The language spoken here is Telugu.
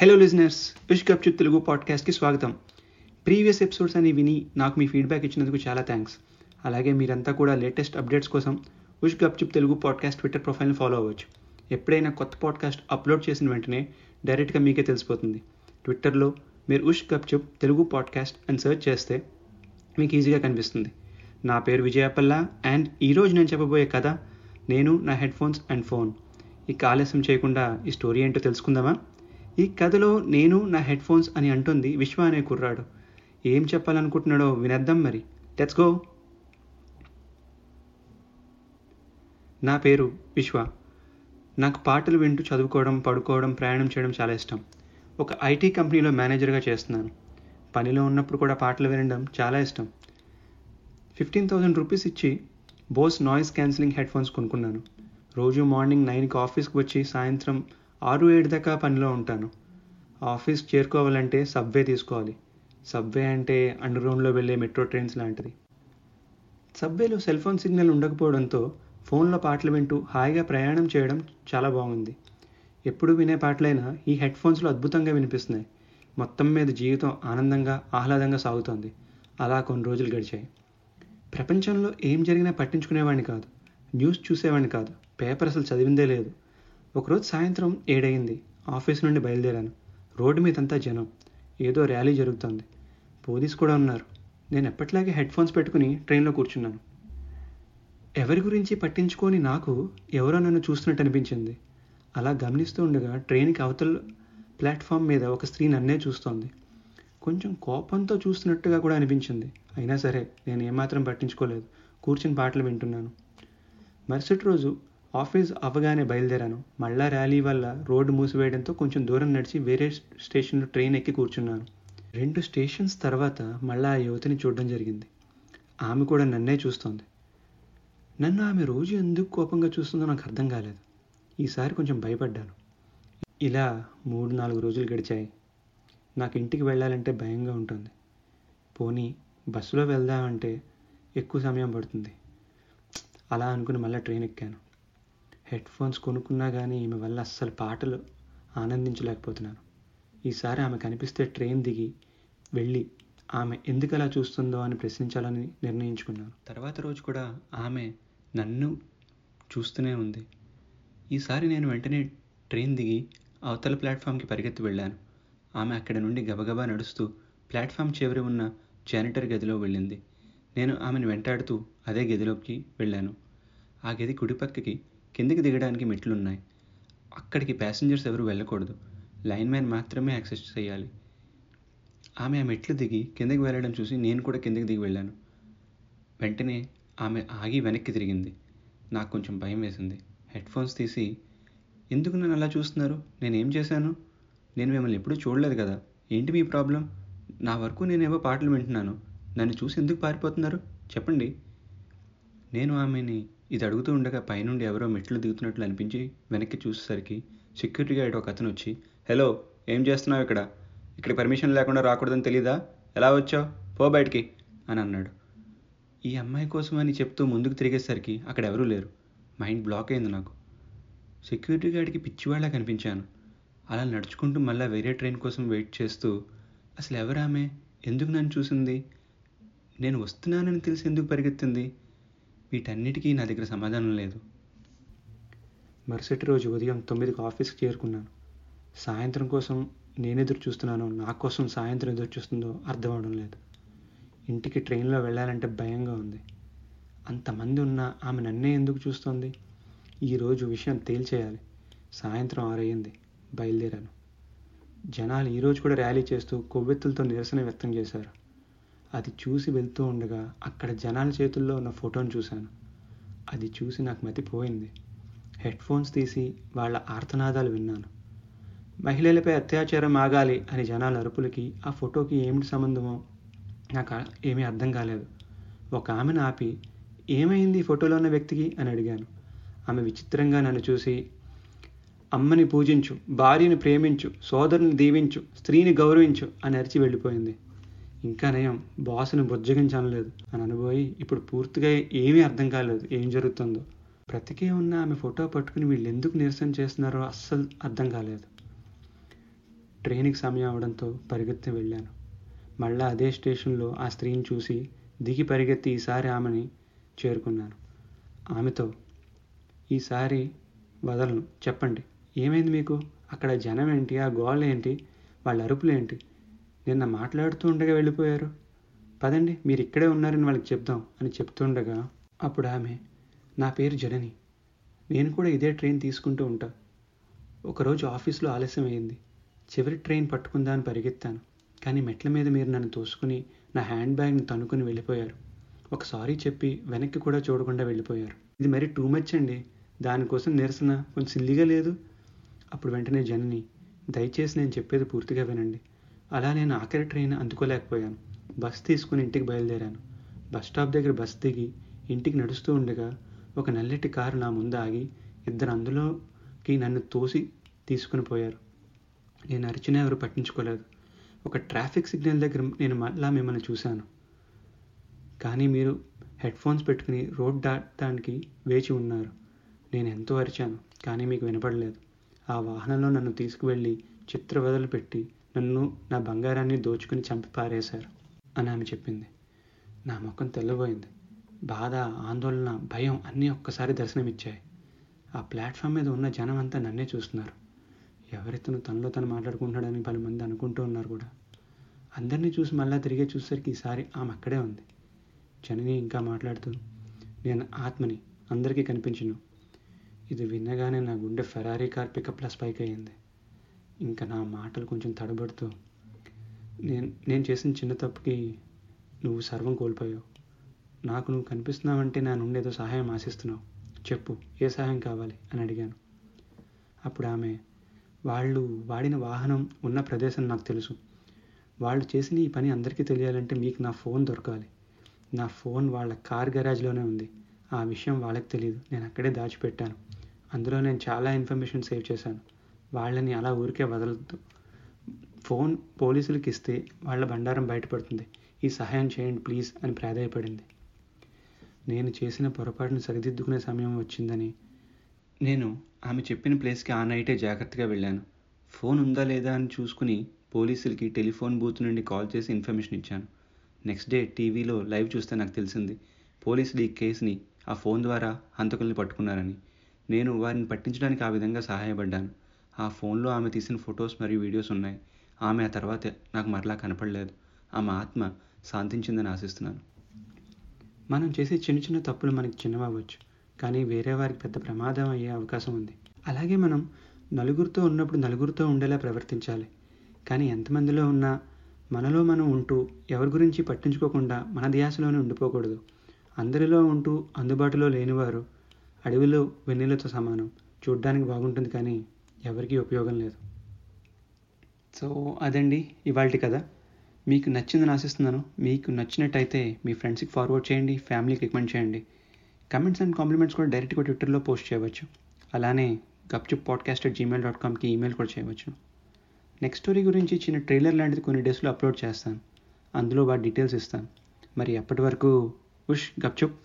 హలో లిజనర్స్ విష్ గప్చుప్ తెలుగు పాడ్కాస్ట్కి స్వాగతం. ప్రీవియస్ ఎపిసోడ్స్ అని విని నాకు మీ ఫీడ్బ్యాక్ ఇచ్చినందుకు చాలా థ్యాంక్స్ అలాగే మీరంతా కూడా లేటెస్ట్ అప్డేట్స్ కోసం ఉష్ గప్చుప్ తెలుగు పాడ్కాస్ట్ ట్విట్టర్ ప్రొఫైల్ని ఫాలో అవ్వచ్చు ఎప్పుడైనా కొత్త పాడ్కాస్ట్ అప్లోడ్ చేసిన వెంటనే డైరెక్ట్గా మీకే తెలిసిపోతుంది ట్విట్టర్లో మీరు ఉష్ గప్చుప్ తెలుగు పాడ్కాస్ట్ అని సెర్చ్ చేస్తే మీకు ఈజీగా కనిపిస్తుంది నా పేరు విజయపల్ల అండ్ ఈరోజు నేను చెప్పబోయే కథ నేను నా హెడ్ ఫోన్స్ అండ్ ఫోన్ ఈ ఆలస్యం చేయకుండా ఈ స్టోరీ ఏంటో తెలుసుకుందామా ఈ కథలో నేను నా హెడ్ ఫోన్స్ అని అంటుంది విశ్వ అనే కుర్రాడు. ఏం చెప్పాలనుకుంటున్నాడో వినద్దాం మరి. Let's go. నా పేరు విశ్వ. నాకు పాటలు వింటూ చదువుకోవడం పడుకోవడం ప్రయాణం చేయడం చాలా ఇష్టం. ఒక ఐటీ కంపెనీలో మేనేజర్గా చేస్తున్నాను. పనిలో ఉన్నప్పుడు కూడా పాటలు వినడం చాలా ఇష్టం. ఫిఫ్టీన్ థౌజండ్ రూపీస్ ఇచ్చి Bose noise cancelling headphones కొనుక్కున్నాను. రోజు మార్నింగ్ నైన్కి ఆఫీస్కి వచ్చి సాయంత్రం ఆరు ఏడు దాకా పనిలో ఉంటాను. ఆఫీస్ చేరుకోవాలంటే సబ్వే తీసుకోవాలి. సబ్వే అంటే అండర్గ్రౌండ్లో వెళ్ళే మెట్రో ట్రైన్స్ లాంటిది. సబ్వేలో సెల్ ఫోన్ సిగ్నల్ ఉండకపోవడంతో ఫోన్లో పాటలు వింటూ హాయిగా ప్రయాణం చేయడం చాలా బాగుంది. ఎప్పుడు వినే పాటలైనా ఈ హెడ్ ఫోన్స్లో అద్భుతంగా వినిపిస్తున్నాయి. మొత్తం మీద జీవితం ఆనందంగా ఆహ్లాదంగా సాగుతోంది. అలా కొన్ని రోజులు గడిచాయి. ప్రపంచంలో ఏం జరిగినా పట్టించుకునేవాడిని కాదు. న్యూస్ చూసేవాడిని కాదు. పేపర్ అసలు చదివిందే లేదు. ఒకరోజు సాయంత్రం ఏడయింది. ఆఫీస్ నుండి బయలుదేరాను. రోడ్డు మీదంతా జనం. ఏదో ర్యాలీ జరుగుతోంది. పోలీస్ కూడా ఉన్నారు. నేను ఎప్పటిలాగే హెడ్ ఫోన్స్ పెట్టుకుని ట్రైన్లో కూర్చున్నాను. ఎవరి గురించి పట్టించుకొని నాకు ఎవరో నన్ను చూస్తున్నట్టు అనిపించింది. అలా గమనిస్తూ ఉండగా ట్రైన్కి అవతల ప్లాట్ఫామ్ మీద ఒక స్త్రీ నన్నే చూస్తోంది. కొంచెం కోపంతో చూస్తున్నట్టుగా కూడా అనిపించింది. అయినా సరే నేను ఏమాత్రం పట్టించుకోలేదు. కూర్చుని పాటలు వింటున్నాను. మరుసటి రోజు ఆఫీస్ అవ్వగానే బయలుదేరాను. మళ్ళా ర్యాలీ వల్ల రోడ్డు మూసివేయడంతో కొంచెం దూరం నడిచి వేరే స్టేషన్లో ట్రైన్ ఎక్కి కూర్చున్నాను. రెండు స్టేషన్స్ తర్వాత మళ్ళా ఆ యువతిని చూడడం జరిగింది. ఆమె కూడా నన్నే చూస్తోంది. నన్ను ఆమె రోజు ఎందుకు కోపంగా చూస్తుందో నాకు అర్థం కాలేదు. ఈసారి కొంచెం భయపడ్డాను. ఇలా మూడు నాలుగు రోజులు గడిచాయి. నాకు ఇంటికి వెళ్ళాలంటే భయంగా ఉంటుంది. పోనీ బస్సులో వెళ్దామంటే ఎక్కువ సమయం పడుతుంది. అలా అనుకుని మళ్ళీ ట్రైన్ ఎక్కాను. హెడ్ ఫోన్స్ కొనుక్కున్నా కానీ ఈమె వల్ల అస్సలు పాటలు ఆనందించలేకపోతున్నాను. ఈసారి ఆమె కనిపిస్తే ట్రైన్ దిగి వెళ్ళి ఆమె ఎందుకు అలా చూస్తుందో అని ప్రశ్నించాలని నిర్ణయించుకున్నాను. తర్వాత రోజు కూడా ఆమె నన్ను చూస్తూనే ఉంది. ఈసారి నేను వెంటనే ట్రైన్ దిగి అవతల ప్లాట్ఫామ్కి పరిగెత్తి వెళ్ళాను. ఆమె అక్కడ నుండి గబగబా నడుస్తూ ప్లాట్ఫామ్ చివరి ఉన్న జానిటర్ గదిలో వెళ్ళింది. నేను ఆమెను వెంటాడుతూ అదే గదిలోకి వెళ్ళాను. ఆ గది కుడిపక్కకి కిందికి దిగడానికి మెట్లున్నాయి. అక్కడికి ప్యాసింజర్స్ ఎవరు వెళ్ళకూడదు. లైన్ మ్యాన్ మాత్రమే యాక్సెస్ చేయాలి. ఆమె ఆ మెట్లు దిగి కిందకి వెళ్ళడం చూసి నేను కూడా కిందకి దిగి వెళ్ళాను. వెంటనే ఆమె ఆగి వెనక్కి తిరిగింది. నాకు కొంచెం భయం వేసింది. హెడ్ ఫోన్స్ తీసి ఎందుకు నన్ను అలా చూస్తున్నారు? నేనేం చేశాను? నేను మిమ్మల్ని ఎప్పుడూ చూడలేదు కదా. ఏంటి మీ ప్రాబ్లం? నా వరకు నేనేవో పాటలు వింటున్నాను. నన్ను చూసి ఎందుకు పారిపోతున్నారు? చెప్పండి. నేను ఆమెని ఇది అడుగుతూ ఉండగా పైనుండి ఎవరో మెట్లు దిగుతున్నట్లు అనిపించి వెనక్కి చూసేసరికి సెక్యూరిటీ గార్డ్ ఒక అతను వచ్చి హలో ఏం చేస్తున్నావు ఇక్కడ? ఇక్కడ పర్మిషన్ లేకుండా రాకూడదని తెలీదా? ఎలా వచ్చావు? పో బయటికి అని అన్నాడు. ఈ అమ్మాయి కోసం అని చెప్తూ ముందుకు తిరిగేసరికి అక్కడ ఎవరూ లేరు. మైండ్ బ్లాక్ అయింది నాకు. సెక్యూరిటీ గార్డ్కి పిచ్చివాళ్ళ కనిపించాను. అలా నడుచుకుంటూ మళ్ళీ వేరే ట్రైన్ కోసం వెయిట్ చేస్తూ అసలు ఎవరామె? ఎందుకు నన్ను చూసింది? నేను వస్తున్నానని తెలిసి ఎందుకు పరిగెత్తింది? వీటన్నిటికీ నా దగ్గర సమాధానం లేదు. మరుసటి రోజు ఉదయం తొమ్మిదికి ఆఫీస్కి చేరుకున్నాను. సాయంత్రం కోసం నేను ఎదురు చూస్తున్నానో నా కోసం సాయంత్రం ఎదురు చూస్తుందో అర్థం అవడం లేదు. ఇంటికి ట్రైన్లో వెళ్ళాలంటే భయంగా ఉంది. అంతమంది ఉన్నా ఆమె నన్నే ఎందుకు చూస్తోంది? ఈరోజు విషయం తేల్చేయాలి. సాయంత్రం ఆరయ్యింది బయలుదేరాను. జనాలు ఈరోజు కూడా ర్యాలీ చేస్తూ కొవ్వెత్తులతో నిరసన వ్యక్తం చేశారు. అది చూసి వెళ్తూ ఉండగా అక్కడ జనాల చేతుల్లో ఉన్న ఫోటోను చూశాను. అది చూసి నాకు మతిపోయింది. హెడ్ ఫోన్స్ తీసి వాళ్ళ ఆర్తనాదాలు విన్నాను. మహిళలపై అత్యాచారం ఆగాలి అని జనాల అరుపులకి ఆ ఫోటోకి ఏమిటి సంబంధమో నాకు ఏమీ అర్థం కాలేదు. ఒక ఆమెను ఆపి ఏమైంది ఈ ఫోటోలో ఉన్న వ్యక్తికి? అని అడిగాను. ఆమె విచిత్రంగా నన్ను చూసి అమ్మని పూజించు భార్యను ప్రేమించు సోదరుని దీవించు స్త్రీని గౌరవించు అని అరిచి వెళ్ళిపోయింది. ఇంకా నయం. బాసుని బుజ్జగించనలేదు అని అనుభవి ఇప్పుడు పూర్తిగా ఏమీ అర్థం కాలేదు. ఏం జరుగుతుందో. బ్రతికే ఉన్న ఆమె ఫోటో పట్టుకుని వీళ్ళు ఎందుకు నిరసన చేస్తున్నారో అస్సలు అర్థం కాలేదు. ట్రైన్కి సమయం అవడంతో పరిగెత్తి వెళ్ళాను. మళ్ళా అదే స్టేషన్లో ఆ స్త్రీని చూసి దిగి పరిగెత్తి ఈసారి ఆమెని చేరుకున్నాను. ఆమెతో ఈసారి వదలను. చెప్పండి. ఏమైంది మీకు? అక్కడ జనం ఏంటి? ఆ గోళ్ళు ఏంటి? వాళ్ళ అరుపులు ఏంటి? నిన్న మాట్లాడుతూ ఉండగా వెళ్ళిపోయారు. పదండి మీరు ఇక్కడే ఉన్నారని వాళ్ళకి చెప్దాం అని చెప్తుండగా అప్పుడు ఆమె నా పేరు జనని. నేను కూడా ఇదే ట్రైన్ తీసుకుంటూ ఉంటా. ఒకరోజు ఆఫీస్లో ఆలస్యం అయింది. చివరి ట్రైన్ పట్టుకుందామని పరిగెత్తాను. కానీ మెట్ల మీద మీరు నన్ను తోసుకుని నా హ్యాండ్ బ్యాగ్ని తనుకుని వెళ్ళిపోయారు. ఒక సారీ చెప్పి వెనక్కి కూడా చూడకుండా వెళ్ళిపోయారు. ఇది మరి టూ మచ్ అండి. దానికోసం నిరసన. కొంచెం సిల్లిగా లేదు. అప్పుడు వెంటనే జనని దయచేసి నేను చెప్పేది పూర్తిగా వినండి. అలా నేను ఆఖరి ట్రైన్ అందుకోలేకపోయాను. బస్ తీసుకుని ఇంటికి బయలుదేరాను. బస్ స్టాప్ దగ్గర బస్ దిగి ఇంటికి నడుస్తూ ఉండగా ఒక నల్లటి కారు నా ముందు ఆగి ఇద్దరు అందులోకి నన్ను తోసి తీసుకుని పోయారు. నేను అరిచినా ఎవరు పట్టించుకోలేదు. ఒక ట్రాఫిక్ సిగ్నల్ దగ్గర నేను మళ్ళా మిమ్మల్ని చూశాను. కానీ మీరు హెడ్ ఫోన్స్ పెట్టుకుని రోడ్ దాటడానికి వేచి ఉన్నారు. నేను ఎంతో అరిచాను కానీ మీకు వినపడలేదు. ఆ వాహనంలో నన్ను తీసుకువెళ్ళి చిత్రవదలు పెట్టి నన్ను నా బంగారాన్ని దోచుకుని చంపి పారేశారు అని ఆమె చెప్పింది. నా ముఖం తెల్లబోయింది. బాధ ఆందోళన భయం అన్నీ ఒక్కసారి దర్శనమిచ్చాయి. ఆ ప్లాట్ఫామ్ మీద ఉన్న జనం అంతా నన్నే చూస్తున్నారు. ఎవరితను తనలో తను మాట్లాడుకుంటున్నాడని పలు మంది అనుకుంటూ ఉన్నారు కూడా. అందరినీ చూసి మళ్ళీ తిరిగే చూసేసరికి ఈసారి ఆమె అక్కడే ఉంది. జనని ఇంకా మాట్లాడుతూ నేను ఆత్మని అందరికీ కనిపించను. ఇది వినగానే నా గుండె ఫెరారీ కార్ పికప్ ప్లస్ పైకి అయింది ఇంకా నా మాటలు కొంచెం తడబడుతూ నేను నేను చేసిన చిన్న తప్పుకి నువ్వు సర్వం కోల్పోయావు. నాకు నువ్వు కనిపిస్తున్నావంటే నా నుండి ఏదో సహాయం ఆశిస్తున్నావు. చెప్పు ఏ సహాయం కావాలి? అని అడిగాను. అప్పుడు ఆమె వాళ్ళు వాడిన వాహనం ఉన్న ప్రదేశం నాకు తెలుసు. వాళ్ళు చేసిన ఈ పని అందరికీ తెలియాలంటే మీకు నా ఫోన్ దొరకాలి. నా ఫోన్ వాళ్ళ కార్ గ్యారేజ్లోనే ఉంది. ఆ విషయం వాళ్ళకి తెలియదు నేను అక్కడే దాచిపెట్టాను. అందులో నేను చాలా ఇన్ఫర్మేషన్ సేవ్ చేశాను. వాళ్ళని అలా ఊరికే వదలద్దు. ఫోన్ పోలీసులకి ఇస్తే వాళ్ళ బండారం బయటపడుతుంది. ఈ సహాయం చేయండి ప్లీజ్ అని ప్రాధాయపడింది. నేను చేసిన పొరపాటును సరిదిద్దుకునే సమయం వచ్చిందని నేను ఆమె చెప్పిన ప్లేస్కి ఆ నైటే జాగ్రత్తగా వెళ్ళాను. ఫోన్ ఉందా లేదా అని చూసుకుని పోలీసులకి టెలిఫోన్ బూత్ నుండి కాల్ చేసి ఇన్ఫర్మేషన్ ఇచ్చాను. నెక్స్ట్ డే టీవీలో లైవ్ చూస్తే నాకు తెలిసింది పోలీసులు ఈ కేసుని ఆ ఫోన్ ద్వారా హంతకుల్ని పట్టుకున్నారని. నేను వారిని పట్టించడానికి ఆ విధంగా సహాయపడ్డాను. ఆ ఫోన్లో ఆమె తీసిన ఫొటోస్ మరియు వీడియోస్ ఉన్నాయి. ఆమె ఆ తర్వాత నాకు మరలా కనపడలేదు. ఆమె ఆత్మ శాంతించిందని ఆశిస్తున్నాను. మనం చేసే చిన్న చిన్న తప్పులు మనకి చిన్నవవచ్చు కానీ వేరే వారికి పెద్ద ప్రమాదం అయ్యే అవకాశం ఉంది. అలాగే మనం నలుగురితో ఉన్నప్పుడు నలుగురితో ఉండేలా ప్రవర్తించాలి. కానీ ఎంతమందిలో ఉన్నా మనలో మనం ఉంటూ ఎవరి గురించి పట్టించుకోకుండా మన ధ్యాసలోనే ఉండిపోకూడదు. అందరిలో ఉంటూ అందుబాటులో లేనివారు అడవిలో వెన్నెలతో సమానం. చూడ్డానికి బాగుంటుంది కానీ ఎవరికీ ఉపయోగం లేదు. సో అదండి ఇవాళ కదా మీకు నచ్చిందని ఆశిస్తున్నాను. మీకు నచ్చినట్టయితే మీ ఫ్రెండ్స్కి ఫార్వర్డ్ చేయండి ఫ్యామిలీకి రికమెండ్ చేయండి. కమెంట్స్ అండ్ కాంప్లిమెంట్స్ కూడా డైరెక్ట్గా ట్విట్టర్లో పోస్ట్ చేయవచ్చు. అలానే Gupchup podcast at Gmail dot కామ్కి email కూడా చేయవచ్చు. నెక్స్ట్ స్టోరీ గురించి చిన్న ట్రైలర్ లాంటిది కొన్ని డేస్లో అప్లోడ్ చేస్తాను. అందులో వాటి డీటెయిల్స్ ఇస్తాను. మరి అప్పటి వరకు ఉష్ గప్చుప్.